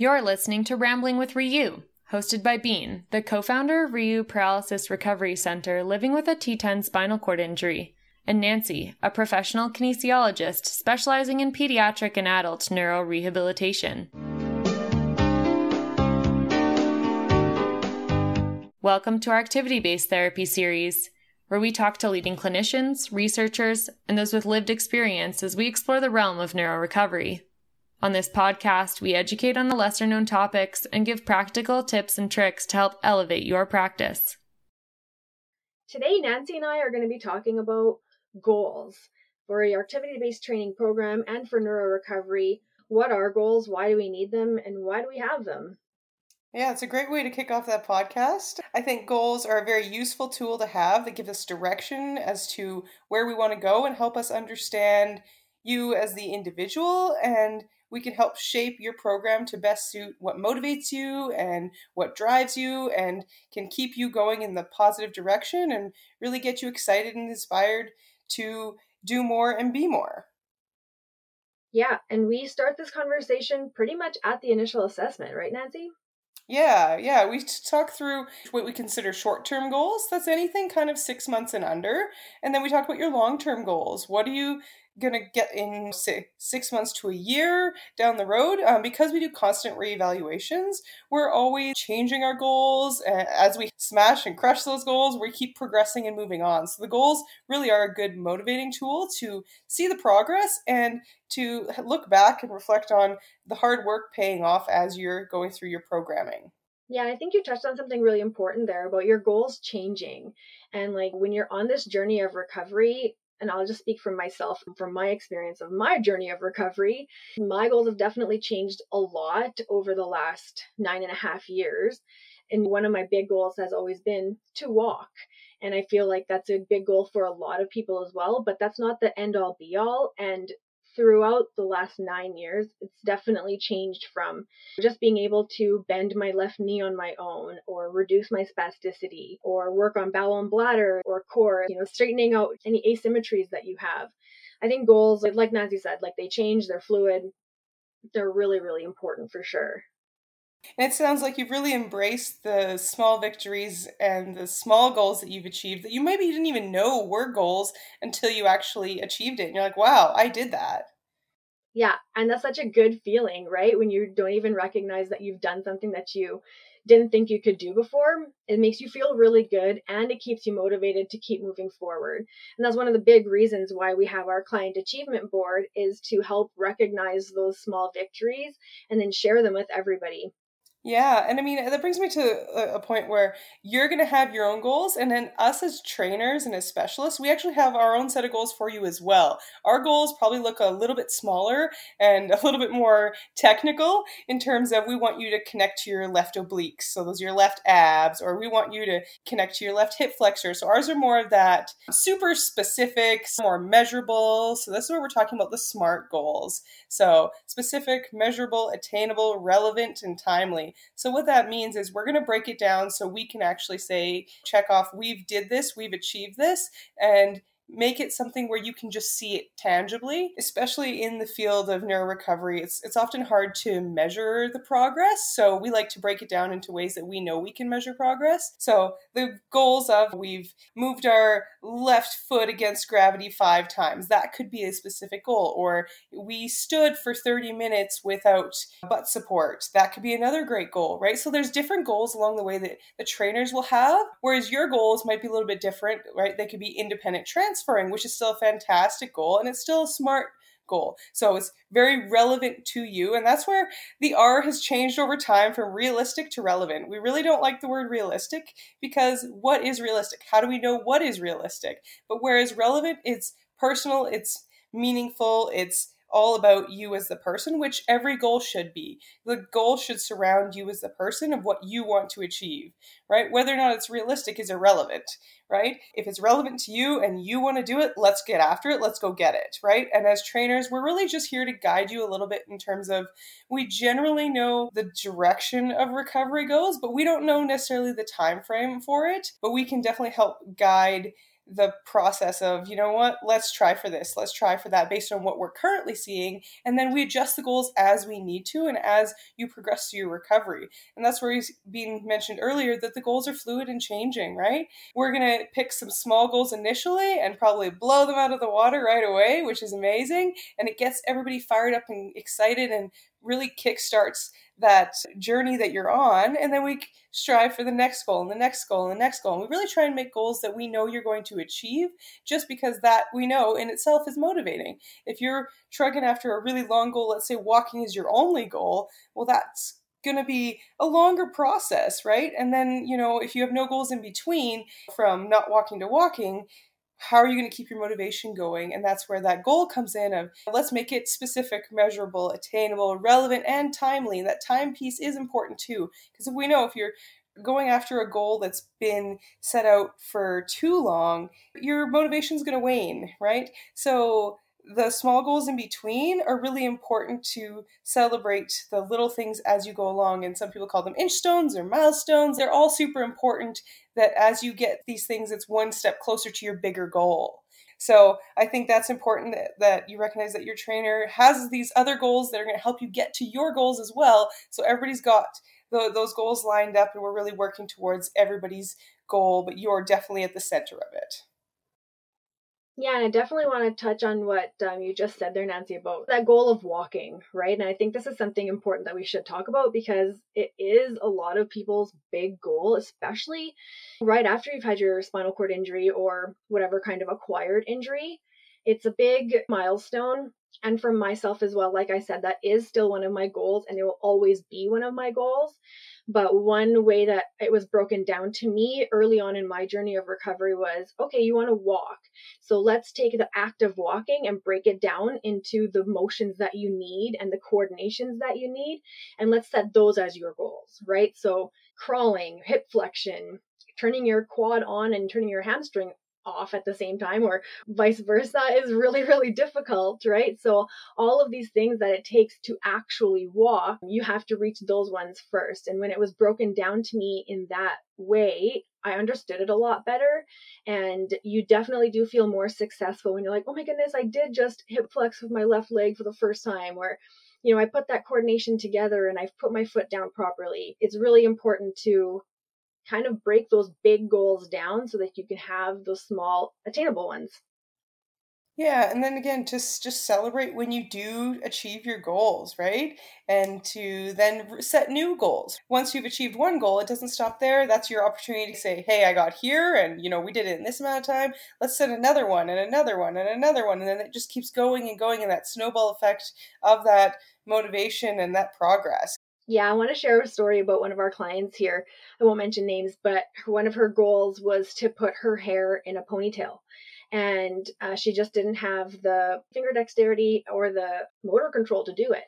You're listening to Rambling with ReYu, hosted by Bean, the co founder of ReYu Paralysis Recovery Center living with a T10 spinal cord injury, and Nancy, a professional kinesiologist specializing in pediatric and adult neurorehabilitation. Welcome to our activity based therapy series, where we talk to leading clinicians, researchers, and those with lived experience as we explore the realm of neurorecovery. On this podcast, we educate on the lesser known topics and give practical tips and tricks to help elevate your practice. Today, Nancy and I are going to be talking about goals for your activity based training program and for neurorecovery. What are goals? Why do we need them? And why do we have them? Yeah, it's a great way to kick off that podcast. I think goals are a very useful tool to have that give us direction as to where we want to go and help us understand you as the individual and we can help shape your program to best suit what motivates you and what drives you and can keep you going in the positive direction and really get you excited and inspired to do more and be more. Yeah, and we start this conversation pretty much at the initial assessment, right, Nancy? Yeah, yeah. We talk through what we consider short term goals. That's anything kind of six months and under. And then we talk about your long term goals. What do you going to get in say, six months to a year down the road um, because we do constant reevaluations we're always changing our goals as we smash and crush those goals we keep progressing and moving on so the goals really are a good motivating tool to see the progress and to look back and reflect on the hard work paying off as you're going through your programming yeah, I think you touched on something really important there about your goals changing. And like when you're on this journey of recovery, and I'll just speak from myself from my experience of my journey of recovery. My goals have definitely changed a lot over the last nine and a half years. And one of my big goals has always been to walk. And I feel like that's a big goal for a lot of people as well, but that's not the end all be all. And throughout the last nine years, it's definitely changed from just being able to bend my left knee on my own or reduce my spasticity or work on bowel and bladder or core, you know, straightening out any asymmetries that you have. I think goals, like Nancy said, like they change, they're fluid, they're really, really important for sure. And it sounds like you've really embraced the small victories and the small goals that you've achieved that you maybe didn't even know were goals until you actually achieved it. And you're like, wow, I did that. Yeah. And that's such a good feeling, right? When you don't even recognize that you've done something that you didn't think you could do before. It makes you feel really good and it keeps you motivated to keep moving forward. And that's one of the big reasons why we have our client achievement board is to help recognize those small victories and then share them with everybody. Yeah, and I mean that brings me to a, point where you're going to have your own goals, and then us as trainers and as specialists, we actually have our own set of goals for you as well. Our goals probably look a little bit smaller and a little bit more technical in terms of we want you to connect to your left obliques, so those are your left abs, or we want you to connect to your left hip flexor. So ours are more of that super specific, more measurable. So this is where we're talking about the SMART goals. So specific, measurable, attainable, relevant, and timely. So what that means is we're going to break it down so we can actually say, check off, we've did this, we've achieved this, and make it something where you can just see it tangibly especially in the field of neurorecovery it's it's often hard to measure the progress. So we like to break it down into ways that we know we can measure progress. So the goals of we've moved our left foot against gravity 5 times. That could be a specific goal. Or we stood for 30 minutes without butt support. That could be another great goal right? So there's different goals along the way that the trainers will have whereas your goals might be a little bit different right? They could be independent trans transferring, which is still a fantastic goal and it's still a smart goal. So it's very relevant to you. And that's where the R has changed over time from realistic to relevant. We really don't like the word realistic because what is realistic? How do we know what is realistic? But whereas relevant, it's personal, it's meaningful, it's all about you as the person, which every goal should be. The goal should surround you as the person of what you want to achieve, right? Whether or not it's realistic is irrelevant, right? If it's relevant to you and you want to do it, let's get after it, let's go get it, right? And as trainers, we're really just here to guide you a little bit in terms of we generally know the direction of recovery goes, but we don't know necessarily the time frame for it, but we can definitely help guide the process of, you know what, let's try for this, let's try for that based on what we're currently seeing. And then we adjust the goals as we need to and as you progress through your recovery. And that's where he's being mentioned earlier that the goals are fluid and changing, right? We're going to pick some small goals initially and probably blow them out of the water right away, which is amazing. And it gets everybody fired up and excited and really kickstarts that journey that you're on and then we strive for the next goal and the next goal and the next goal and we really try and make goals that we know you're going to achieve just because that we know in itself is motivating. If you're trucking after a really long goal let's say walking is your only goal well that's going to be a longer process right? And then you know if you have no goals in between from not walking to walking how are you going to keep your motivation going? And that's where that goal comes in of let's make it specific measurable attainable relevant and timely and that time piece is important too. Because if we know if you're going after a goal that's been set out for too long your motivation is going to wane right? So the small goals in between are really important to celebrate the little things as you go along. And some people call them inch stones or milestones. They're all super important that as you get these things, it's one step closer to your bigger goal. So I think that's important that, that you recognize that your trainer has these other goals that are going to help you get to your goals as well. So everybody's got the, those goals lined up and we're really working towards everybody's goal, but you're definitely at the center of it. Yeah, and I definitely want to touch on what um, you just said there, Nancy, about that goal of walking, right? And I think this is something important that we should talk about because it is a lot of people's big goal, especially right after you've had your spinal cord injury or whatever kind of acquired injury. It's a big milestone. And for myself as well, like I said, that is still one of my goals and it will always be one of my goals. But one way that it was broken down to me early on in my journey of recovery was okay, you want to walk. So let's take the act of walking and break it down into the motions that you need and the coordinations that you need. And let's set those as your goals, right? So crawling, hip flexion, turning your quad on and turning your hamstring off at the same time or vice versa is really really difficult right so all of these things that it takes to actually walk you have to reach those ones first and when it was broken down to me in that way I understood it a lot better. And you definitely do feel more successful when you're like, oh my goodness, I did just hip flex with my left leg for the first time, or, you know, I put that coordination together and I've put my foot down properly. It's really important to kind of break those big goals down so that you can have those small attainable ones. Yeah, and then again, just just celebrate when you do achieve your goals, right? And to then set new goals. Once you've achieved one goal, it doesn't stop there. That's your opportunity to say, "Hey, I got here, and you know, we did it in this amount of time. Let's set another one, and another one, and another one, and then it just keeps going and going, and that snowball effect of that motivation and that progress. Yeah, I want to share a story about one of our clients here. I won't mention names, but one of her goals was to put her hair in a ponytail. And uh, she just didn't have the finger dexterity or the motor control to do it.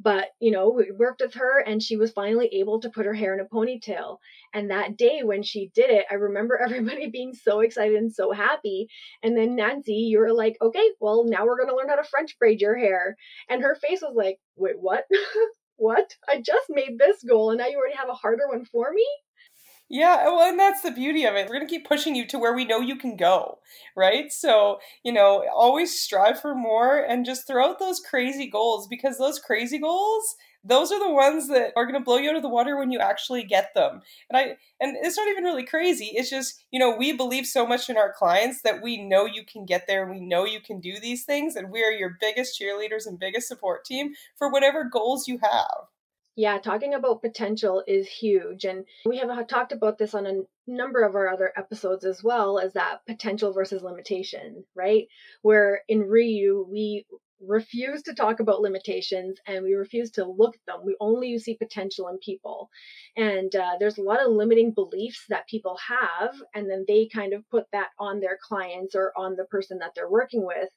But, you know, we worked with her and she was finally able to put her hair in a ponytail. And that day when she did it, I remember everybody being so excited and so happy. And then Nancy, you were like, okay, well, now we're going to learn how to French braid your hair. And her face was like, wait, what? what? I just made this goal and now you already have a harder one for me? Yeah, uh, well, and that's the beauty of it. We're going to keep pushing you to where we know you can go, right? So, you know, always strive for more and just throw out those crazy goals because those crazy goals, those are the ones that are going to blow you out of the water when you actually get them. And I and it's not even really crazy. It's just, you know, we believe so much in our clients that we know you can get there and we know you can do these things and we are your biggest cheerleaders and biggest support team for whatever goals you have. Yeah, talking about potential is huge. And we have talked about this on a number of our other episodes as well as that potential versus limitation, right? Where in ReYu, we refuse to talk about limitations and we refuse to look at them. We only see potential in people. And uh, there's a lot of limiting beliefs that people have, and then they kind of put that on their clients or on the person that they're working with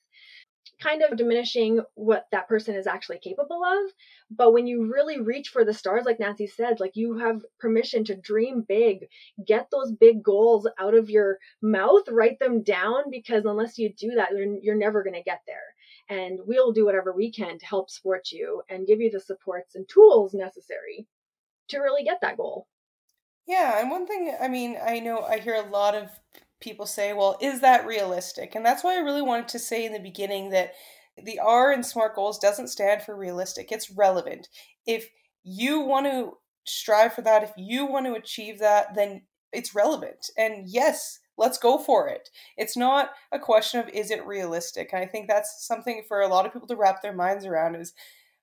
kind of diminishing what that person is actually capable of. But when you really reach for the stars, like Nancy said, like you have permission to dream big, get those big goals out of your mouth, write them down, because unless you do that, you're, you're never going to get there. And we'll do whatever we can to help support you and give you the supports and tools necessary to really get that goal. Yeah, and one thing, I mean, I know I hear a lot of people say, well, is that realistic? And that's why I really wanted to say in the beginning that the R in SMART goals doesn't stand for realistic, it's relevant. If you want to strive for that, if you want to achieve that, then it's relevant. And yes, let's go for it. It's not a question of is it realistic. And I think that's something for a lot of people to wrap their minds around is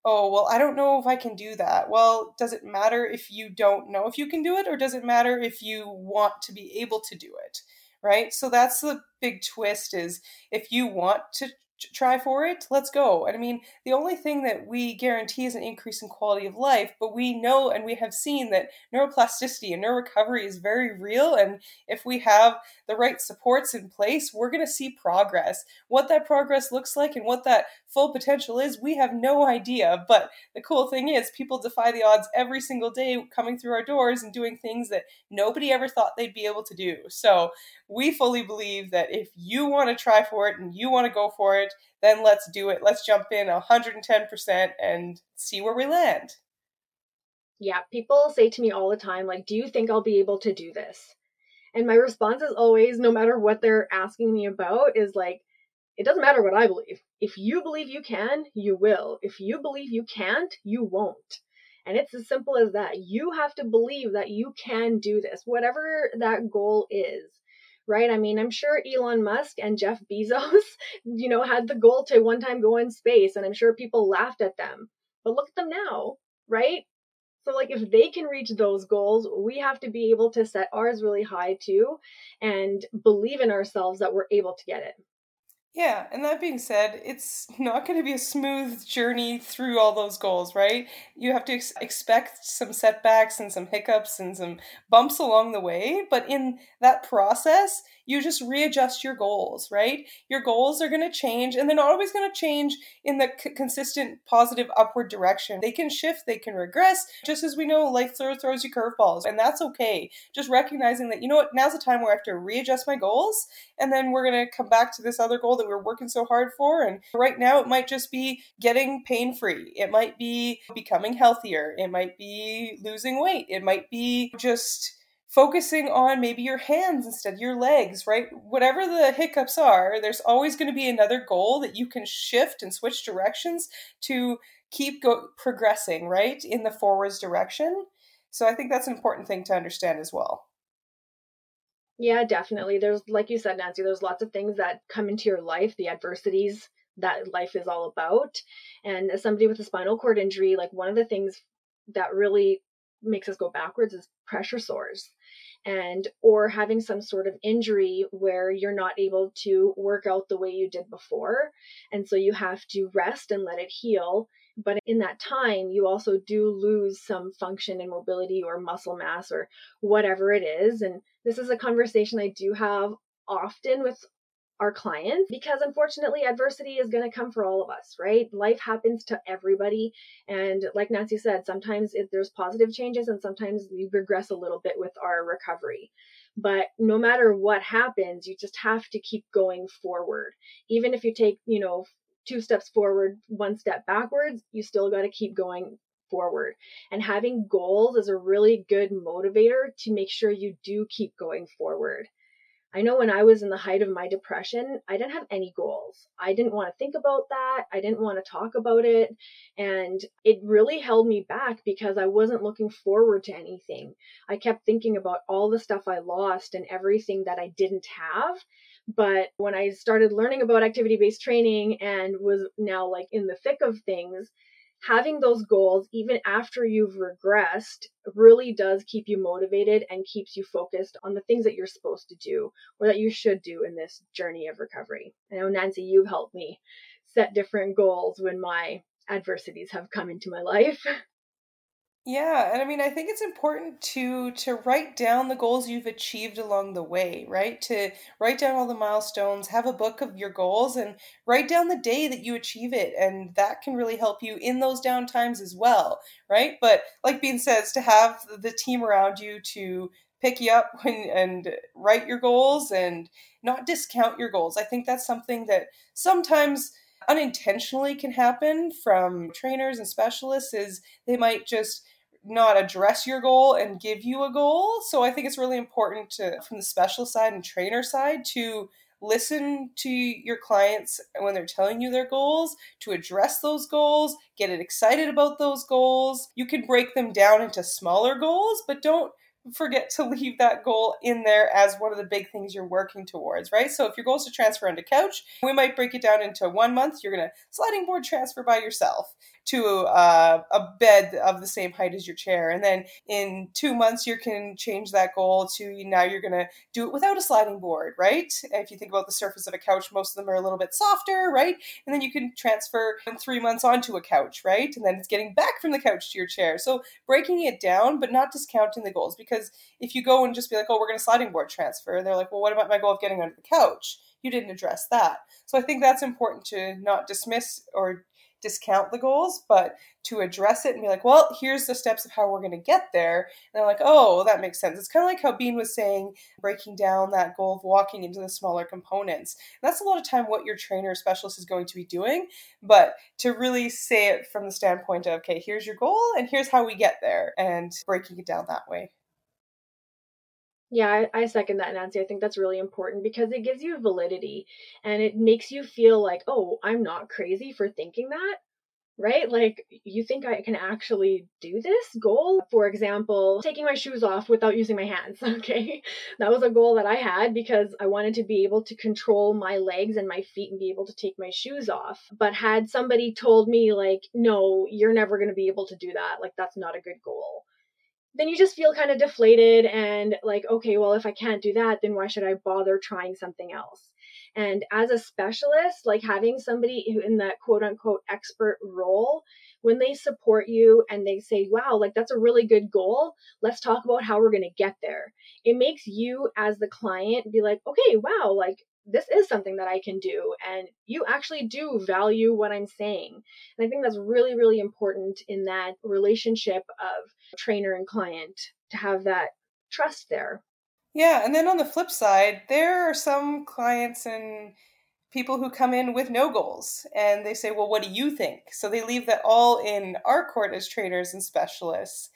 oh, well, I don't know if I can do that. Well, does it matter if you don't know if you can do it or does it matter if you want to be able to do it? Right? So that's the big twist is if you want to try for it let's go. And i mean the only thing that we guarantee is an increase in quality of life but we know and we have seen that neuroplasticity and neurorecovery is very real. And if we have the right supports in place we're going to see progress. What that progress looks like and what that full potential is we have no idea but the cool thing is people defy the odds every single day coming through our doors and doing things that nobody ever thought they'd be able to do so we fully believe that if you want to try for it and you want to go for it, then let's do it. Let's jump in 110% and see where we land. Yeah, people say to me all the time, like, do you think I'll be able to do this? And my response is always, no matter what they're asking me about, is like, it doesn't matter what I believe. If you believe you can, you will. If you believe you can't, you won't. And it's as simple as that. You have to believe that you can do this, whatever that goal is right? I mean, I'm sure Elon Musk and Jeff Bezos, you know, had the goal to one time go in space, and I'm sure people laughed at them. But look at them now, right? So, like, if they can reach those goals, we have to be able to set ours really high too and believe in ourselves that we're able to get it. Yeah, and that being said, it's not going to be a smooth journey through all those goals, right? You have to ex- expect some setbacks and some hiccups and some bumps along the way, but in that process, you just readjust your goals, right? Your goals are going to change and they're not always going to change in the c- consistent positive upward direction. They can shift, they can regress, just as we know life throws, throws you curveballs, and that's okay. Just recognizing that, you know what, now's the time where I have to readjust my goals and then we're going to come back to this other goal that we are working so hard for. And right now, it might just be getting pain free, it might be becoming healthier, it might be losing weight, it might be just focusing on maybe your hands instead your legs, right? Whatever the hiccups are, there's always going to be another goal that you can shift and switch directions to keep go- progressing, right, in the forwards direction. So I think that's an important thing to understand as well. Yeah, definitely. There's, like you said, Nancy, there's lots of things that come into your life, the adversities that life is all about. And as somebody with a spinal cord injury, like one of the things that really makes us go backwards is pressure sores and or having some sort of injury where you're not able to work out the way you did before. And so you have to rest and let it heal. But in that time you also do lose some function and mobility or muscle mass or whatever it is. And this is a conversation I do have often with our clients because unfortunately adversity is going to come for all of us right? Life happens to everybody. And like nancy said sometimes there's positive changes and sometimes we regress a little bit with our recovery. But no matter what happens you just have to keep going forward. Even if you take you know two steps forward one step backwards you still got to keep going forward. And having goals is a really good motivator to make sure you do keep going forward I know when I was in the height of my depression, I didn't have any goals. I didn't want to think about that. I didn't want to talk about it. And it really held me back because I wasn't looking forward to anything. I kept thinking about all the stuff I lost and everything that I didn't have. But when I started learning about activity based training and was now like in the thick of things, having those goals, even after you've regressed, really does keep you motivated and keeps you focused on the things that you're supposed to do or that you should do in this journey of recovery. I know, Nancy, you've helped me set different goals when my adversities have come into my life. Yeah, and I mean I think it's important to to write down the goals you've achieved along the way, right? To write down all the milestones, have a book of your goals and write down the day that you achieve it and that can really help you in those down times as well, right? But like Bean says to have the team around you to pick you up when and write your goals and not discount your goals. I think that's something that sometimes unintentionally can happen from trainers and specialists is they might just not address your goal and give you a goal. So I think it's really important to, from the specialist side and trainer side, to listen to your clients when they're telling you their goals, to address those goals, get excited about those goals. You can break them down into smaller goals, but don't forget to leave that goal in there as one of the big things you're working towards, right? So if your goal is to transfer onto couch, we might break it down into one month. You're going to sliding board transfer by yourself to uh, a bed of the same height as your chair. And then in two months, you can change that goal to now you're going to do it without a sliding board, right? If you think about the surface of a couch, most of them are a little bit softer, right? And then you can transfer in three months onto a couch, right? And then it's getting back from the couch to your chair. So breaking it down, but not discounting the goals. Because if you go and just be like, oh, we're going to sliding board transfer, they're like, well, what about my goal of getting onto the couch? You didn't address that. So I think that's important to not dismiss or discount the goals, but to address it and be like, well, here's the steps of how we're going to get there. And they're like, oh, that makes sense. It's kind of like how Bean was saying, breaking down that goal of walking into the smaller components. And that's a lot of time what your trainer or specialist is going to be doing. But to really say it from the standpoint of, okay, here's your goal and here's how we get there and breaking it down that way. Yeah, I, I, second that, Nancy. I think that's really important because it gives you validity and it makes you feel like, oh, I'm not crazy for thinking that, right? Like, you think I can actually do this goal? For example, taking my shoes off without using my hands, okay? That was a goal that I had because I wanted to be able to control my legs and my feet and be able to take my shoes off. But had somebody told me, like, no, you're never going to be able to do that, like, that's not a good goal then you just feel kind of deflated and like, okay, well, if I can't do that, then why should I bother trying something else? And as a specialist, like having somebody in that quote unquote expert role, when they support you and they say, wow, like that's a really good goal, let's talk about how we're going to get there. It makes you as the client be like, okay, wow, like this is something that I can do. And you actually do value what I'm saying. And I think that's really, really important in that relationship of trainer and client to have that trust there. Yeah. And then on the flip side, there are some clients and people who come in with no goals and they say, well, what do you think? So they leave that all in our court as trainers and specialists.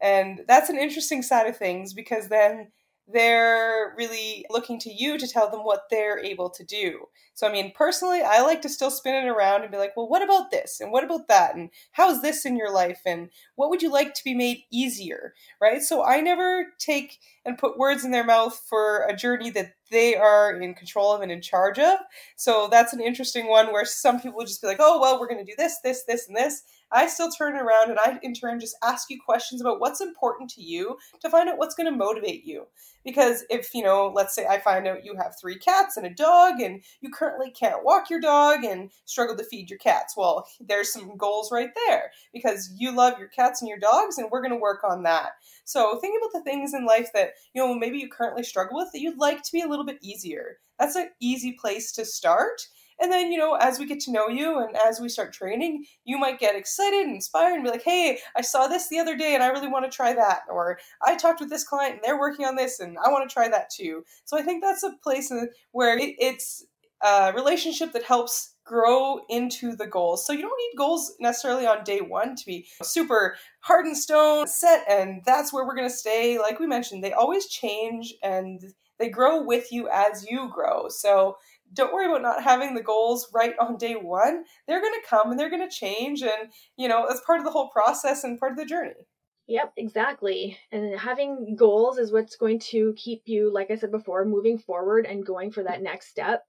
And that's an interesting side of things because then they're really looking to you to tell them what they're able to do. So, I mean, personally, I like to still spin it around and be like, well, what about this? And what about that? And how is this in your life? And what would you like to be made easier? Right? So, I never take and put words in their mouth for a journey that they are in control of and in charge of. So, that's an interesting one where some people just be like, oh, well, we're going to do this, this, this, and this. I still turn around and I, in turn, just ask you questions about what's important to you to find out what's going to motivate you. Because if, you know, let's say I find out you have three cats and a dog and you currently can't walk your dog and struggle to feed your cats, well, there's some goals right there because you love your cats and your dogs and we're going to work on that. So think about the things in life that, you know, maybe you currently struggle with that you'd like to be a little bit easier. That's an easy place to start and then, you know, as we get to know you and as we start training, you might get excited and inspired and be like, hey, I saw this the other day and I really want to try that. Or I talked with this client and they're working on this and I want to try that too. So I think that's a place where it's a relationship that helps grow into the goals. So you don't need goals necessarily on day one to be super hard and stone set and that's where we're going to stay. Like we mentioned, they always change and they grow with you as you grow. So don't worry about not having the goals right on day one. They're going to come and they're going to change. And, you know, that's part of the whole process and part of the journey. Yep, exactly. And having goals is what's going to keep you, like I said before, moving forward and going for that next step.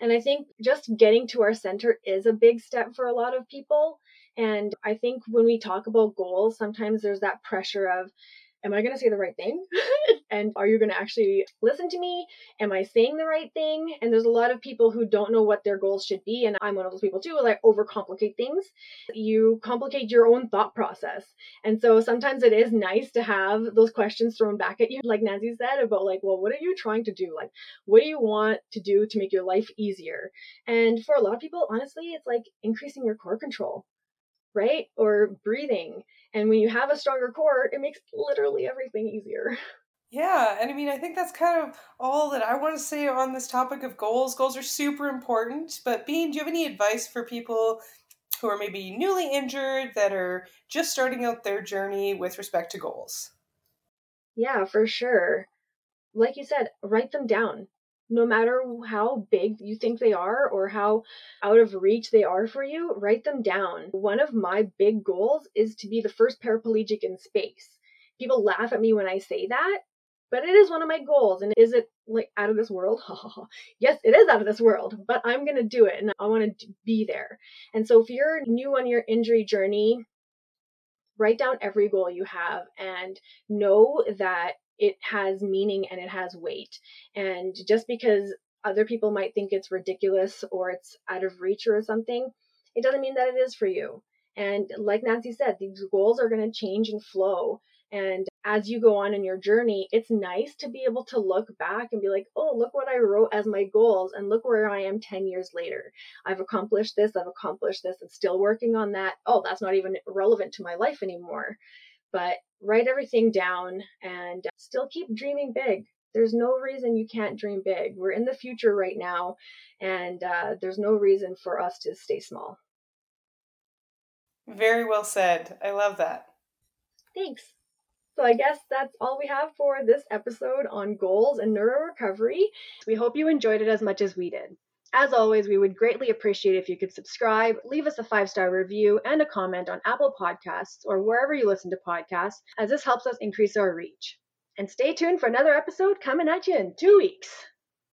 And I think just getting to our center is a big step for a lot of people. And I think when we talk about goals, sometimes there's that pressure of, am I going to say the right thing? and are you going to actually listen to me? Am I saying the right thing? And there's a lot of people who don't know what their goals should be. And I'm one of those people too, like overcomplicate things. You complicate your own thought process. And so sometimes it is nice to have those questions thrown back at you, like Nancy said, about like, well, what are you trying to do? Like, what do you want to do to make your life easier? And for a lot of people, honestly, it's like increasing your core control right? Or breathing. And when you have a stronger core, it makes literally everything easier. Yeah, and I mean, I think that's kind of all that I want to say on this topic of goals. Goals are super important, but Bean, do you have any advice for people who are maybe newly injured that are just starting out their journey with respect to goals? Yeah, for sure. Like you said, write them down. No matter how big you think they are or how out of reach they are for you, write them down. One of my big goals is to be the first paraplegic in space. People laugh at me when I say that, but it is one of my goals. And is it like out of this world? yes, it is out of this world, but I'm going to do it and I want to be there. And so if you're new on your injury journey, write down every goal you have and know that it has meaning and it has weight. And just because other people might think it's ridiculous or it's out of reach or something, it doesn't mean that it is for you. And like Nancy said, these goals are going to change and flow. And as you go on in your journey, it's nice to be able to look back and be like, oh, look what I wrote as my goals, and look where I am 10 years later. I've accomplished this, I've accomplished this, and still working on that. Oh, that's not even relevant to my life anymore. But write everything down and still keep dreaming big. There's no reason you can't dream big. We're in the future right now, and uh, there's no reason for us to stay small. Very well said. I love that. Thanks. So I guess that's all we have for this episode on goals and neuro recovery. We hope you enjoyed it as much as we did. As always, we would greatly appreciate if you could subscribe, leave us a five star review, and a comment on Apple Podcasts or wherever you listen to podcasts, as this helps us increase our reach. And stay tuned for another episode coming at you in two weeks.